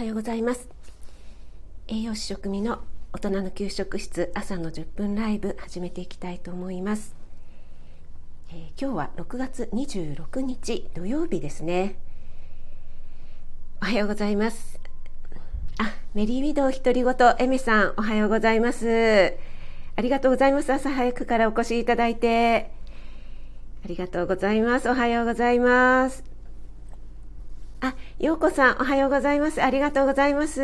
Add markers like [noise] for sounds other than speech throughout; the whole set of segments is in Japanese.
はようございます。栄養士食味の大人の給食室朝の10分ライブ始めていきたいと思います、えー、今日は6月26日土曜日ですね。おはようございます。あメリーウィドウ独り言エメさんおはようございます。ありがとうございます。朝早くからお越しいただいて。ありがとうございます。おはようございます。あ、ようこさん、おはようございます。ありがとうございます。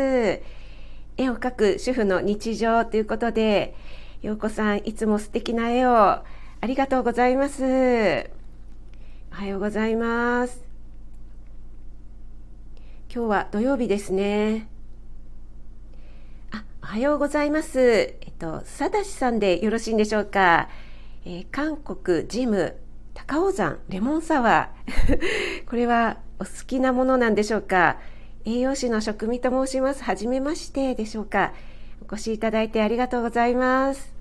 絵を描く主婦の日常ということで、ようこさん、いつも素敵な絵をありがとうございます。おはようございます。今日は土曜日ですね。あ、おはようございます。えっと、さだしさんでよろしいんでしょうか。えー、韓国ジム高尾山レモンサワー。[laughs] これはお好きなものなんでしょうか？栄養士の食味と申します。はじめましてでしょうか？お越しいただいてありがとうございます。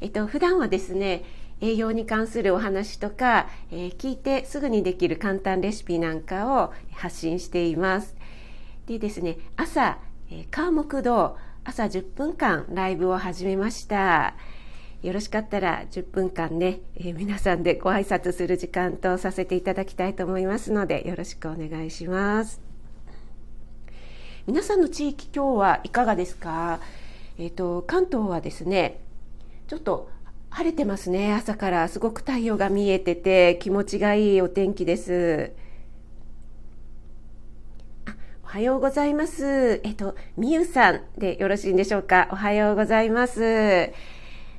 えっと、普段はですね、栄養に関するお話とか、えー、聞いてすぐにできる簡単レシピなんかを発信しています。でですね、朝、えー、川木道朝10分間ライブを始めました。よろしかったら10分間ね、えー、皆さんでご挨拶する時間とさせていただきたいと思いますのでよろしくお願いします。皆さんの地域今日はいかがですか？えっ、ー、と関東はですねちょっと晴れてますね。朝から。すごく太陽が見えてて気持ちがいいお天気です。おはようございます。えっと、みゆさんでよろしいんでしょうか？おはようございます。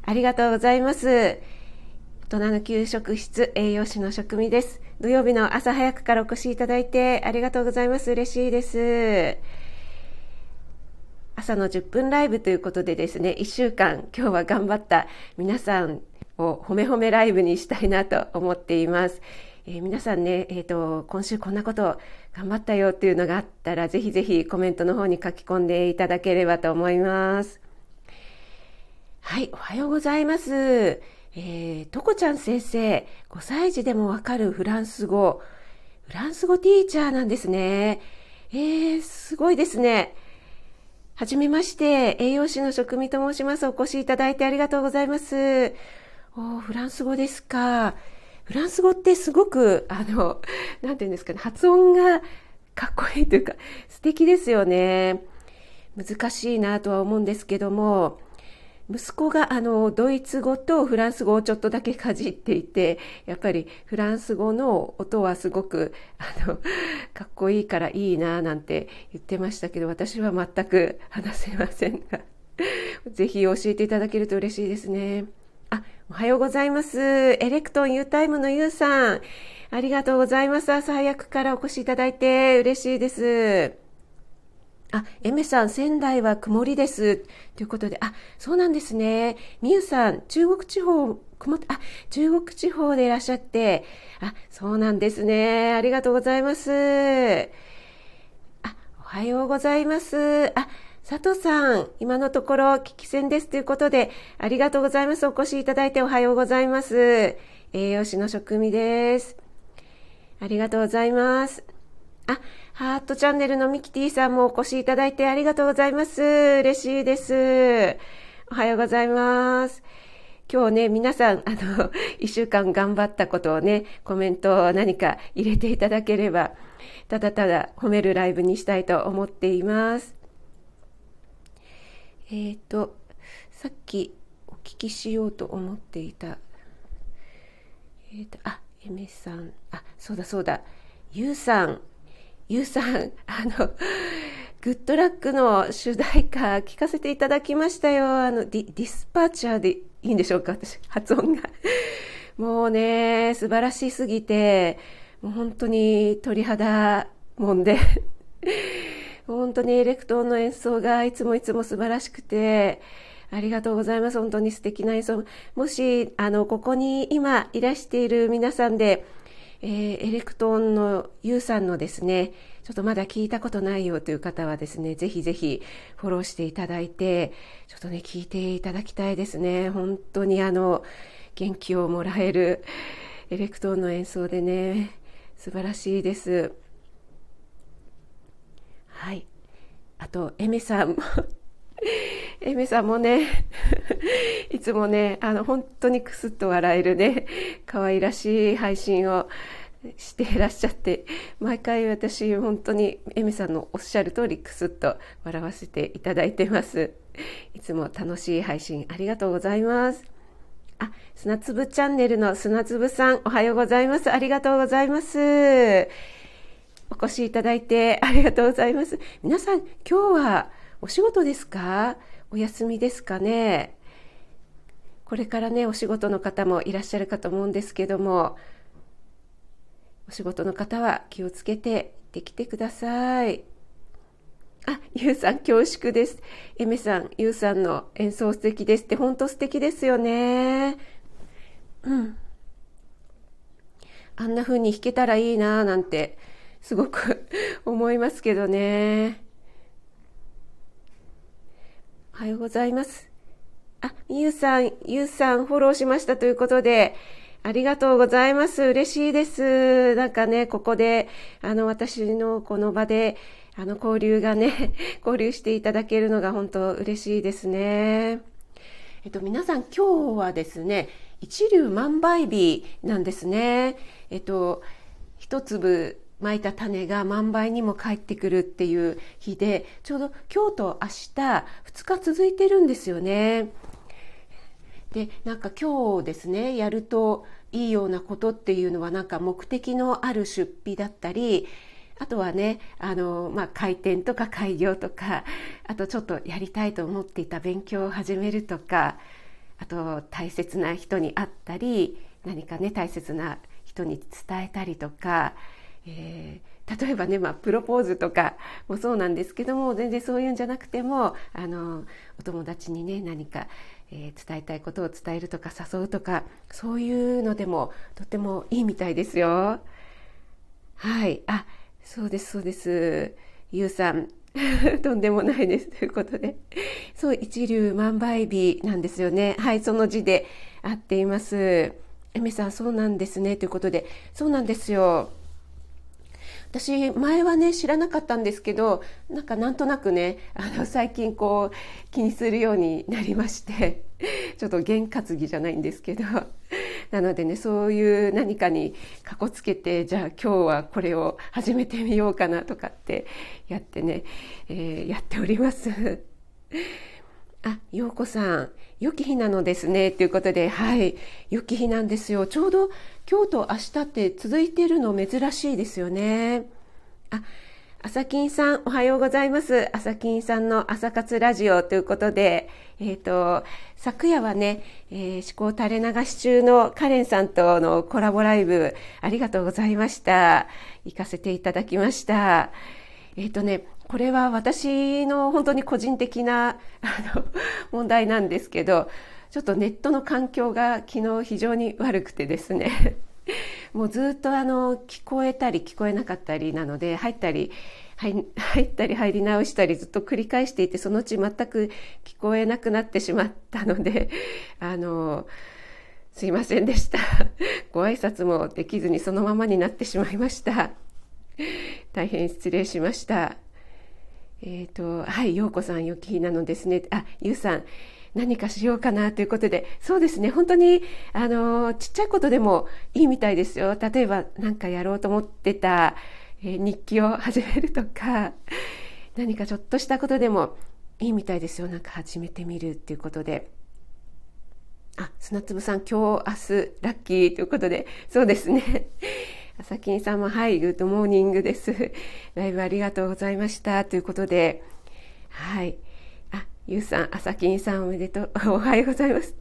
ありがとうございます。大人の給食室栄養士の職味です。土曜日の朝早くからお越しいただいてありがとうございます。嬉しいです。朝の10分ライブということでですね、1週間今日は頑張った皆さんを褒め褒めライブにしたいなと思っています。えー、皆さんね、えっ、ー、と、今週こんなこと頑張ったよっていうのがあったら、ぜひぜひコメントの方に書き込んでいただければと思います。はい、おはようございます。えー、とこちゃん先生、5歳児でもわかるフランス語。フランス語ティーチャーなんですね。えー、すごいですね。はじめまして、栄養士の職味と申します。お越しいただいてありがとうございます。おフランス語ですか。フランス語ってすごく、あの、なんていうんですかね、発音がかっこいいというか、素敵ですよね。難しいなとは思うんですけども、息子があのドイツ語とフランス語をちょっとだけかじっていてやっぱりフランス語の音はすごくあの [laughs] かっこいいからいいななんて言ってましたけど私は全く話せませんが [laughs] ぜひ教えていただけると嬉しいですね。あ、おはようございます。エレクトン U タイムの U さん。ありがとうございます。朝早くからお越しいただいて嬉しいです。あ、エメさん、仙台は曇りです。ということで、あ、そうなんですね。みゆさん、中国地方、曇っあ、中国地方でいらっしゃって、あ、そうなんですね。ありがとうございます。あ、おはようございます。あ、佐藤さん、今のところ聞き戦ですということで、ありがとうございます。お越しいただいておはようございます。栄養士の職味です。ありがとうございます。あ、ハートチャンネルのミキティさんもお越しいただいてありがとうございます。嬉しいです。おはようございます。今日ね、皆さん、あの、[laughs] 一週間頑張ったことをね、コメントを何か入れていただければ、ただただ褒めるライブにしたいと思っています。えっ、ー、と、さっきお聞きしようと思っていた、えっ、ー、と、あ、エメさん、あ、そうだそうだ、ゆうさん、ゆうさん、[laughs] あの、グッドラックの主題歌聞かせていただきましたよ。あの、ディディスパーチャーでいいんでしょうか？私、発音が。[laughs] もうね、素晴らしすぎて、もう本当に鳥肌もんで、[laughs] 本当にエレクトーンの演奏がいつもいつも素晴らしくて、ありがとうございます。本当に素敵な演奏。もし、あの、ここに今いらしている皆さんで、えー、エレクトーンの YOU さんのですね、ちょっとまだ聞いたことないよという方はですね、ぜひぜひフォローしていただいて、ちょっとね、聞いていただきたいですね。本当にあの、元気をもらえるエレクトーンの演奏でね、素晴らしいです。はいあとエメさんエメさんもね [laughs] いつもねあの本当にクスッと笑えるね可愛らしい配信をしていらっしゃって毎回私本当にエミさんのおっしゃる通りクスッと笑わせていただいてます。いつも楽しい配信ありがとうございます。あ、砂粒チャンネルの砂粒さんおはようございます。ありがとうございます。お越しいただいてありがとうございます。皆さん今日はお仕事ですか？お休みですかねこれからねお仕事の方もいらっしゃるかと思うんですけどもお仕事の方は気をつけてできてください。あ、ゆうさん恐縮です。エメさん、ゆうさんの演奏素敵ですって本当素敵ですよね。うん。あんな風に弾けたらいいなぁなんてすごく [laughs] 思いますけどね。おはようございます。あ、ゆうさん、ゆうさんフォローしましたということで、ありがとうございます。嬉しいです。なんかね、ここで、あの、私のこの場で、あの、交流がね、[laughs] 交流していただけるのが本当嬉しいですね。えっと、皆さん今日はですね、一粒万倍日なんですね。えっと、一粒まいた種が万倍にも返ってくるっていう日で、ちょうど今日と明日2日続いてるんですよね。でなんか今日ですねやるといいようなことっていうのはなんか目的のある出費だったりあとはねあの、まあ、開店とか開業とかあとちょっとやりたいと思っていた勉強を始めるとかあと大切な人に会ったり何かね大切な人に伝えたりとか、えー、例えばね、まあ、プロポーズとかもそうなんですけども全然そういうんじゃなくてもあのお友達にね何かえー、伝えたいことを伝えるとか誘うとかそういうのでもとてもいいみたいですよ。はいあそうですそうです。ゆうさん [laughs] とんでもないですということでそう一粒万倍日なんですよねはいその字で合っています。エメさんそうなんですねということでそうなんですよ。私前はね知らなかったんですけどなんかなんとなくねあの最近こう気にするようになりましてちょっと験担ぎじゃないんですけどなのでねそういう何かにかこつけてじゃあ今日はこれを始めてみようかなとかってやってね、えー、やっております。あ、ようこさん、良き日なのですね。ということで、はい、良き日なんですよ。ちょうど今日と明日って続いているの珍しいですよね。あ、朝金さん、おはようございます。朝金さんの朝活ラジオということで、えっ、ー、と、昨夜はね、えー、思考垂れ流し中のカレンさんとのコラボライブ、ありがとうございました。行かせていただきました。えっ、ー、とね、これは私の本当に個人的なあの問題なんですけど、ちょっとネットの環境が昨日非常に悪くてですね、もうずっとあの聞こえたり聞こえなかったりなので入ったり入ったり入り直したりずっと繰り返していてそのうち全く聞こえなくなってしまったのであのすいませんでした。[laughs] ご挨拶もできずにそのままになってしまいました。大変失礼しました。えっ、ー、と、はい、ようこさん、よきなのですね。あ、ゆうさん、何かしようかなということで、そうですね、本当に、あの、ちっちゃいことでもいいみたいですよ。例えば、何かやろうと思ってた、えー、日記を始めるとか、[laughs] 何かちょっとしたことでもいいみたいですよ。なんか始めてみるっていうことで。あ、砂粒さん、今日、明日、ラッキーということで、そうですね。朝金さんもはい、 good morning です。[laughs] ライブありがとうございました。ということで、はい。あ、ゆうさん、朝金さんおめでとう。[laughs] おはようございます。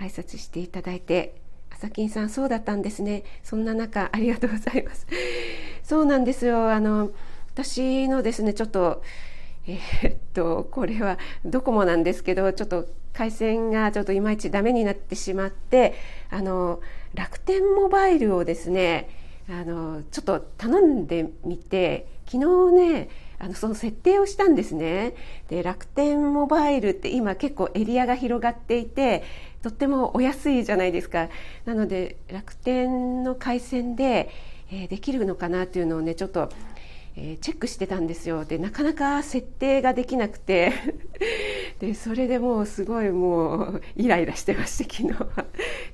挨拶していただいて、朝金さん、そうだったんですね。そんな中、ありがとうございます。[laughs] そうなんですよ。あの、私のですね、ちょっと、えー、っと、これはドコモなんですけど、ちょっと回線がちょっといまいちダメになってしまって、あの、楽天モバイルをですね、あのちょっと頼んでみて昨日ねあのその設定をしたんですね。で楽天モバイルって今結構エリアが広がっていてとってもお安いじゃないですか。なので楽天の回線で、えー、できるのかなっていうのをねちょっと、えー、チェックしてたんですよ。でなかなか設定ができなくて。[laughs] でそれでもうすごいもうイライラしてまして昨日は。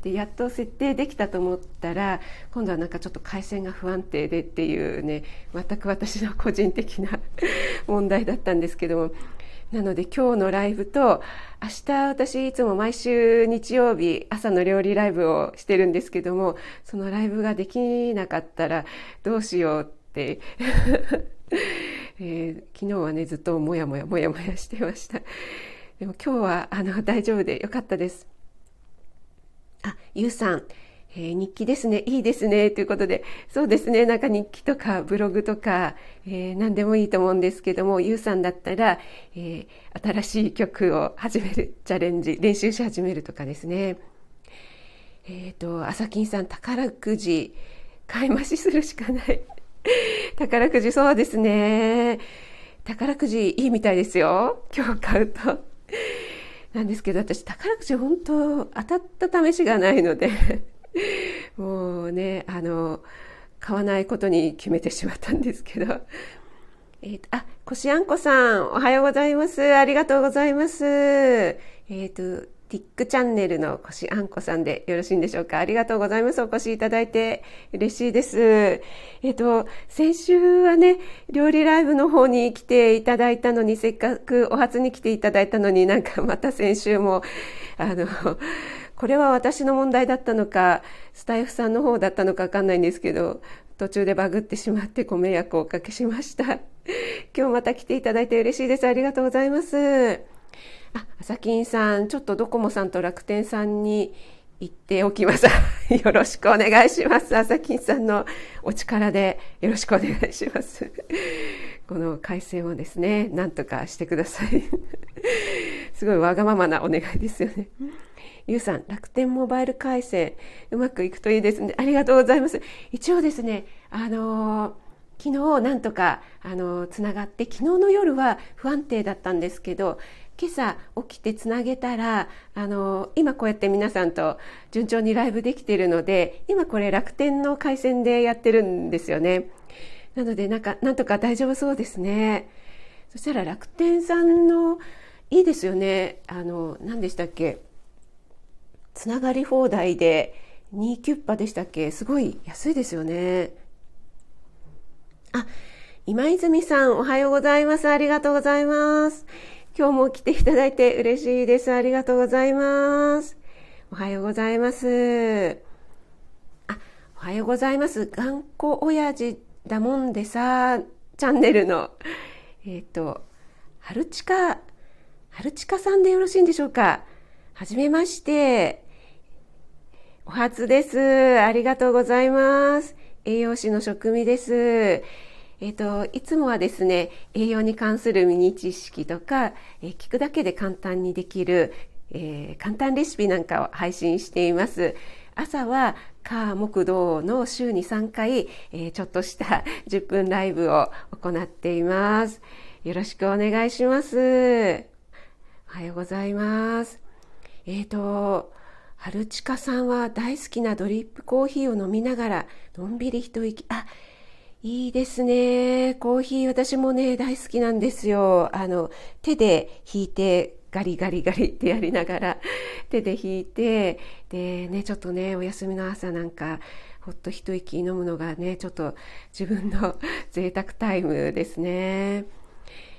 でやっと設定できたと思ったら今度はなんかちょっと回線が不安定でっていうね全く私の個人的な [laughs] 問題だったんですけども。なので今日のライブと明日私いつも毎週日曜日朝の料理ライブをしてるんですけどもそのライブができなかったらどうしようって [laughs] えー、昨日はねずっともやもやもやもやしてました。でも今日はあの大丈夫でよかったです。あゆうさん。えー、日記ですね、いいですね、ということで、そうですね、なんか日記とかブログとか、えー、何でもいいと思うんですけども、ゆうさんだったら、え、新しい曲を始める、チャレンジ、練習し始めるとかですね。えっ、ー、と、朝金さん、宝くじ、買い増しするしかない。[laughs] 宝くじ、そうですね。宝くじいいみたいですよ。今日買うと。なんですけど、私、宝くじ本当当たった試しがないので [laughs] もうね、あの、買わないことに決めてしまったんですけど。えっ、ー、と、あ、こしあんこさん、おはようございます。ありがとうございます。えっ、ー、と、ティックチャンネルのこしあんこさんでよろしいんでしょうか？ありがとうございます。お越しいただいて嬉しいです。えっ、と、先週はね、料理ライブの方に来ていただいたのに、せっかくお初に来ていただいたのになんかまた先週も、あの、これは私の問題だったのか、スタイフさんの方だったのかわかんないんですけど、途中でバグってしまってご迷惑をおかけしました。今日また来ていただいて嬉しいです。ありがとうございます。あ、朝金さん、ちょっとドコモさんと楽天さんに言っておきます。[laughs] よろしくお願いします。朝金さんのお力でよろしくお願いします。[laughs] この回線をですね、なんとかしてください。[laughs] すごいわがままなお願いですよね。ゆうさん、楽天モバイル回線、うまくいくといいですね。ありがとうございます。一応ですね、あのー、昨日なんとか、あのー、つながって、昨日の夜は不安定だったんですけど、今朝起きてつなげたら、あの、今こうやって皆さんと順調にライブできているので、今これ楽天の回線でやってるんですよね。なので、なんか、なんとか大丈夫そうですね。そしたら楽天さんの、いいですよね。あの、何でしたっけ？つながり放題で2キュッパでしたっけ？すごい安いですよね。あ、今泉さんおはようございます。ありがとうございます。今日も来ていただいて嬉しいです。ありがとうございます。おはようございます。あ、おはようございます。頑固親父だもんでさ、チャンネルの、えっ、ー、と、春近、春近さんでよろしいんでしょうかはじめまして。お初です。ありがとうございます。栄養士の食味です。えっ、ー、と、いつもはですね、栄養に関するミニ知識とか、えー、聞くだけで簡単にできる、えー、簡単レシピなんかを配信しています。朝は火木道の週に3回、えちょっとした [laughs] 10分ライブを行っています。よろしくお願いします。おはようございます。えっ、と、春近さんは大好きなドリップコーヒーを飲みながら、のんびり一息、あ、いいですね。コーヒー私もね、大好きなんですよ。あの、手で引いて、ガリガリガリってやりながら、[laughs] 手で引いて、でね、ちょっとね、お休みの朝なんか、ほっと一息飲むのがね、ちょっと自分の [laughs] 贅沢タイムですね。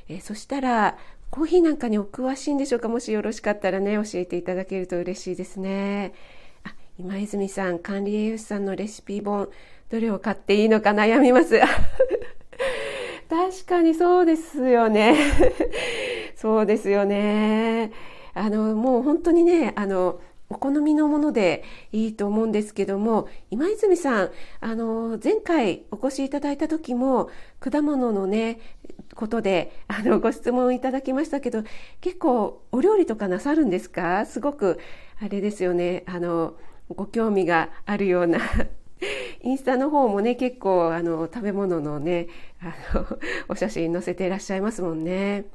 えそしたら、コーヒーなんかにお詳しいんでしょうか？もしよろしかったらね、教えていただけると嬉しいですね。あ、今泉さん、管理栄養士さんのレシピ本、どれを買っていいのか悩みます。[laughs] 確かにそうですよね。[laughs] そうですよね。あの、もう本当にね、あの、お好みのものでいいと思うんですけども、今泉さん、あの、前回お越しいただいた時も、果物のね、ことで、あの、ご質問いただきましたけど、結構お料理とかなさるんですか？すごく、あれですよね、あの、ご興味があるような [laughs] インスタの方もね、結構、あの、食べ物のね、あの、[laughs] お写真載せていらっしゃいますもんね。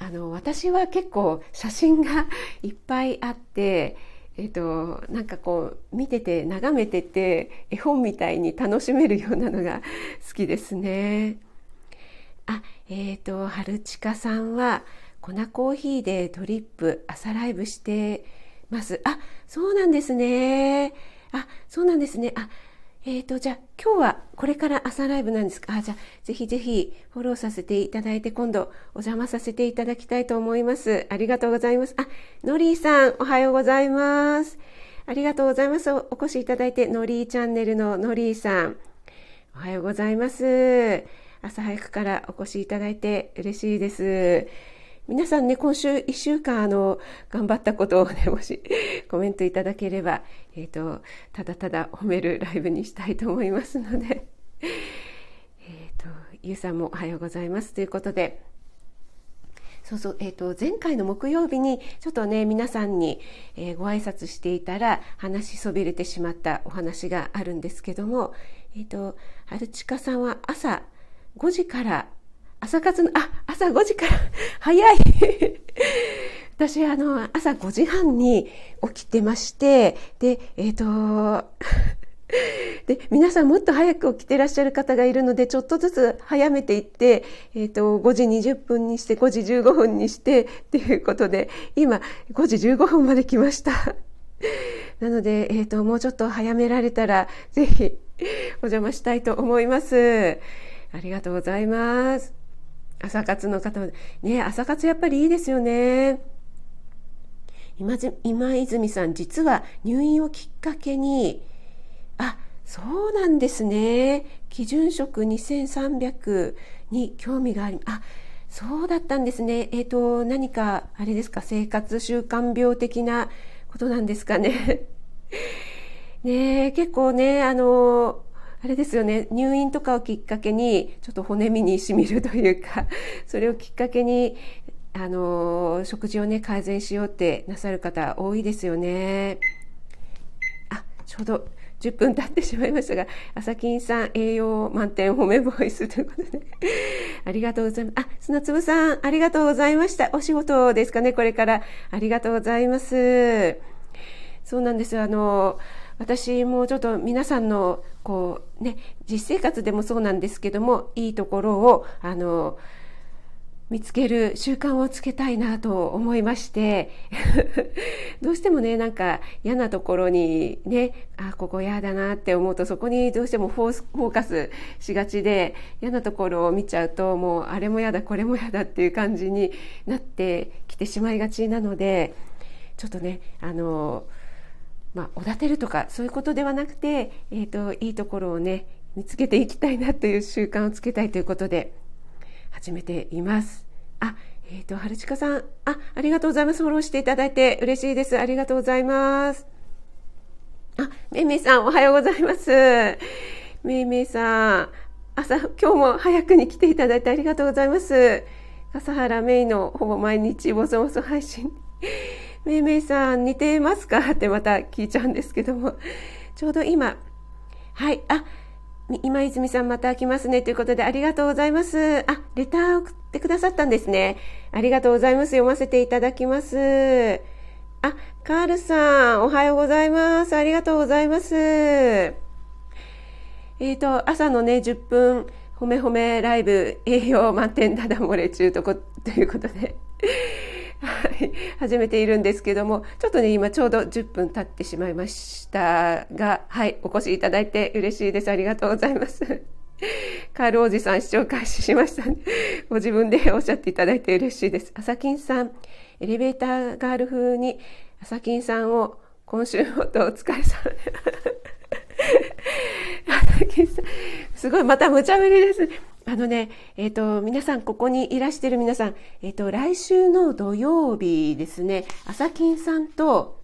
あの私は結構写真がいっぱいあってえっ、と、なんかこう、見てて、眺めてて、絵本みたいに楽しめるようなのが [laughs] 好きですね。あ、えっ、ー、と、春近さんは、粉コーヒーでトリップ、朝ライブしてます。あ、そうなんですね。あ、そうなんですね。あ、えっ、ー、と、じゃあ今日はこれから朝ライブなんですか？あ、じゃあぜひぜひフォローさせていただいて今度お邪魔させていただきたいと思います。ありがとうございます。あ、ノリーさんおはようございます。ありがとうございます。お越しいただいて、ノリーチャンネルのノリーさん。おはようございます。朝早くからお越しいただいて嬉しいです。皆さんね、今週1週間、あの、頑張ったことをね、もし [laughs] コメントいただければ、えっ、ー、と、ただただ褒めるライブにしたいと思いますので、[laughs] えっ、と、ゆうさんもおはようございます。ということで、そうそう、えっ、ー、と、前回の木曜日に、ちょっとね、皆さんに、えー、ご挨拶していたら、話しそびれてしまったお話があるんですけども、えっ、と、春近さんは朝5時から朝活の、あ、朝5時から、[laughs] 早い [laughs] 私、あの、朝5時半に起きてまして、で、えっ、ー、と、で、皆さんもっと早く起きてらっしゃる方がいるので、ちょっとずつ早めていって、えっ、ー、と、5時20分にして、5時15分にして、っていうことで、今、5時15分まで来ました。[laughs] なので、えっ、ー、と、もうちょっと早められたら、ぜひ、お邪魔したいと思います。ありがとうございます。朝活の方ね朝活やっぱりいいですよね。今今泉さん実は入院をきっかけにあそうなんですね。基準食2300に興味がありあそうだったんですね。えっ、ー、と何かあれですか？生活習慣病的なことなんですかね。[laughs] ねえ結構ねあのあれですよね入院とかをきっかけにちょっと骨身にしみるというか [laughs] それをきっかけにあの食事をね改善しようってなさる方多いですよね。あちょうど10分経ってしまいましたが、朝金さん栄養満点褒めボイスということで、[laughs] ありがとうございます。あ、砂粒さん、ありがとうございました。お仕事ですかね、これから。ありがとうございます。そうなんです。あの、私もちょっと皆さんのこうね実生活でもそうなんですけどもいいところをあの見つける習慣をつけたいなと思いまして [laughs] どうしてもねなんか嫌なところにねあここ嫌だなって思うとそこにどうしてもフォーカスしがちで嫌なところを見ちゃうともうあれも嫌だこれも嫌だっていう感じになってきてしまいがちなのでちょっとねあのまあ、おだてるとかそういうことではなくて、えーと、いいところをね見つけていきたいなという習慣をつけたいということで始めています。あ、えっ、ー、と、春近さん、あ、ありがとうございます。フォローしていただいて嬉しいです。ありがとうございます。あ、めいめいさん、おはようございます。めいめいさん、朝、今日も早くに来ていただいてありがとうございます。笠原めいのほぼ毎日ボソボソ配信。めいめいさん似てますか？ってまた聞いちゃうんですけども、[laughs] ちょうど今、はい、あ、今泉さんまた来ますねということでありがとうございます。あ、レター送ってくださったんですね。ありがとうございます。読ませていただきます。あ、カールさん、おはようございます。ありがとうございます。えっ、ー、と、朝のね、10分褒め褒めライブ栄養満点だだ漏れ中とこということで、始めているんですけども、ちょっとね、今ちょうど10分経ってしまいましたが、はい、お越しいただいて嬉しいです。ありがとうございます。カールおじさん視聴開始しましたね。ご自分でおっしゃっていただいて嬉しいです。朝金さん、エレベーターガール風に、朝金さんを今週もとお疲れ様朝金さん、すごい、また無茶ぶりです。あのね、えっ、ー、と、皆さん、ここにいらしてる皆さん、えっ、ー、と、来週の土曜日ですね、朝金さんと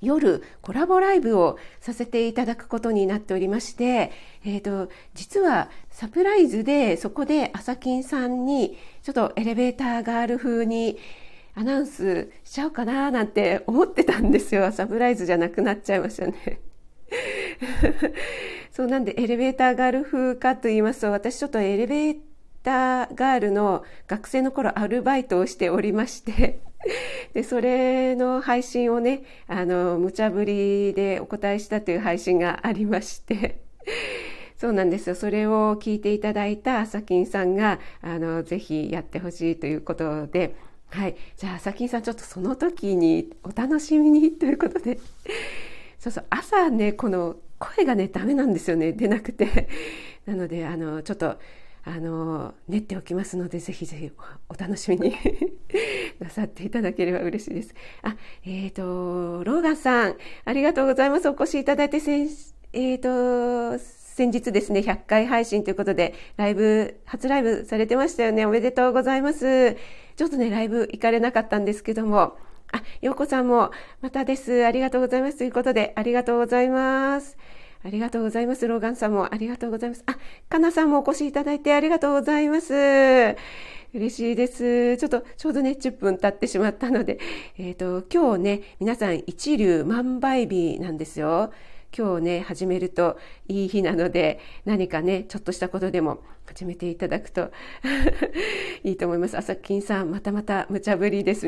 夜コラボライブをさせていただくことになっておりまして、えっ、ー、と、実はサプライズでそこで朝金さんにちょっとエレベーターガール風にアナウンスしちゃおうかななんて思ってたんですよ。サプライズじゃなくなっちゃいましたね。[laughs] そうなんでエレベーターガール風かと言いますと私ちょっとエレベーターガールの学生の頃アルバイトをしておりまして [laughs] で、それの配信をね、あの、無茶ぶりでお答えしたという配信がありまして、[laughs] そうなんですよ。それを聞いていただいた朝金さんが、あの、ぜひやってほしいということで、はい。じゃあ、朝金さん、ちょっとその時にお楽しみにということで、そうそう、朝ね、この声がね、ダメなんですよね。出なくて。[laughs] なので、あの、ちょっと、あの練っておきますのでぜひぜひお楽しみに [laughs] なさっていただければ嬉しいです。あ、えっ、ー、とローガンさんありがとうございますお越しいただいてえっ、ー、と先日ですね100回配信ということでライブ初ライブされてましたよねおめでとうございます。ちょっとねライブ行かれなかったんですけども。あ、ようこさんもまたです。ありがとうございます。ということで、ありがとうございます。ありがとうございます。ローガンさんもありがとうございます。あ、かなさんもお越しいただいてありがとうございます。嬉しいです。ちょっとちょうどね、10分経ってしまったので、えっ、ー、と、今日ね、皆さん一流万倍日なんですよ。今日ね、始めるといい日なので、何かね、ちょっとしたことでも始めていただくと [laughs] いいと思います。朝金さん、またまた無茶ぶりです。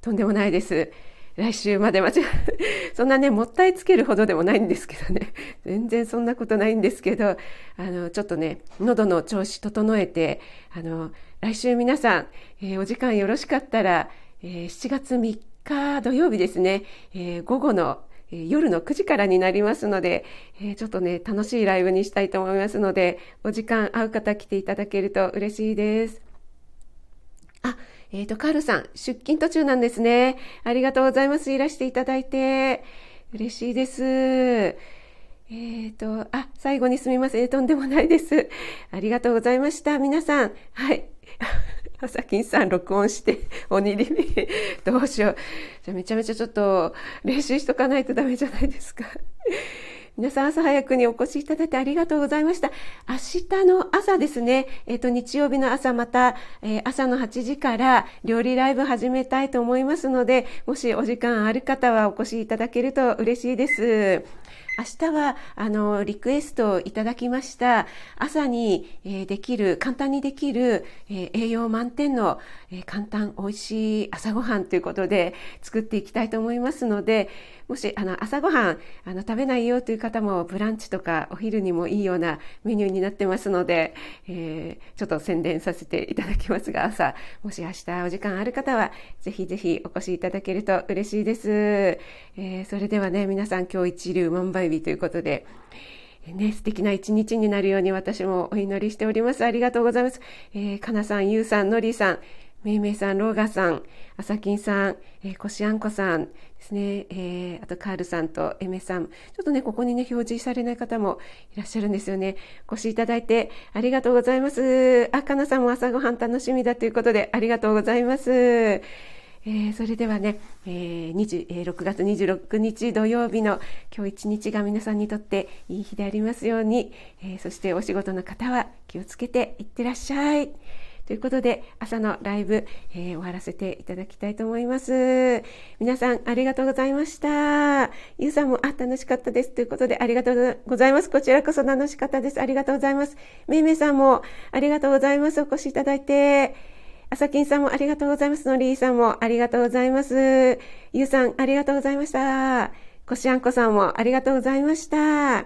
とんでもないです。来週まで間違 [laughs] そんなね、もったいつけるほどでもないんですけどね。全然そんなことないんですけど、あの、ちょっとね、喉の調子整えて、あの、来週皆さん、えー、お時間よろしかったら、えー、7月3日土曜日ですね、えー、午後の夜の9時からになりますので、え、ちょっとね、楽しいライブにしたいと思いますので、お時間合う方来ていただけると嬉しいです。あ、えっ、ー、と、カールさん、出勤途中なんですね。ありがとうございます。いらしていただいて。嬉しいです。えっ、ー、と、あ、最後にすみません。とんでもないです。ありがとうございました。皆さん。はい。朝金さん録音して、鬼リビ。どうしよう。じゃめちゃめちゃちょっと練習しとかないとダメじゃないですか。皆さん朝早くにお越しいただいてありがとうございました。明日の朝ですね、えっ、ー、と、日曜日の朝また、えー、朝の8時から料理ライブ始めたいと思いますので、もしお時間ある方はお越しいただけると嬉しいです。明日は、あの、リクエストいただきました、朝に、え、できる、簡単にできる、え、栄養満点の、え、簡単美味しい朝ごはんということで作っていきたいと思いますので、もし、あの、朝ごはん、あの、食べないよという方も、ブランチとかお昼にもいいようなメニューになってますので、えー、ちょっと宣伝させていただきますが、朝、もし明日お時間ある方は、ぜひぜひお越しいただけると嬉しいです。えー、それではね、皆さん今日一流万倍日ということで、ね、素敵な一日になるように私もお祈りしております。ありがとうございます。えー、かなさん、ゆうさん、のりさん、めいめいさん、ローガさん、あさきんさん、えー、こしあんこさんですね、えー、あとカールさんとエメさん、ちょっとね、ここにね、表示されない方もいらっしゃるんですよね。お越しいただいてありがとうございます。あ、かなさんも朝ごはん楽しみだということで、ありがとうございます。えー、それではね、えー、20えー、6月26日土曜日の今日一日が皆さんにとっていい日でありますように、えー、そしてお仕事の方は気をつけていってらっしゃい。ということで、朝のライブ、えー、終わらせていただきたいと思います。皆さん、ありがとうございました。ゆうさんも、あ、楽しかったです。ということで、ありがとうございます。こちらこそ楽しかったです。ありがとうございます。めいめいさんも、ありがとうございます。お越しいただいて。あさきんさんもありがとうございます。のりーさんもありがとうございます。ゆうさん、ありがとうございました。こしあんこさんもありがとうございました。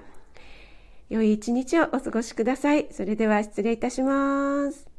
良い一日をお過ごしください。それでは失礼いたします。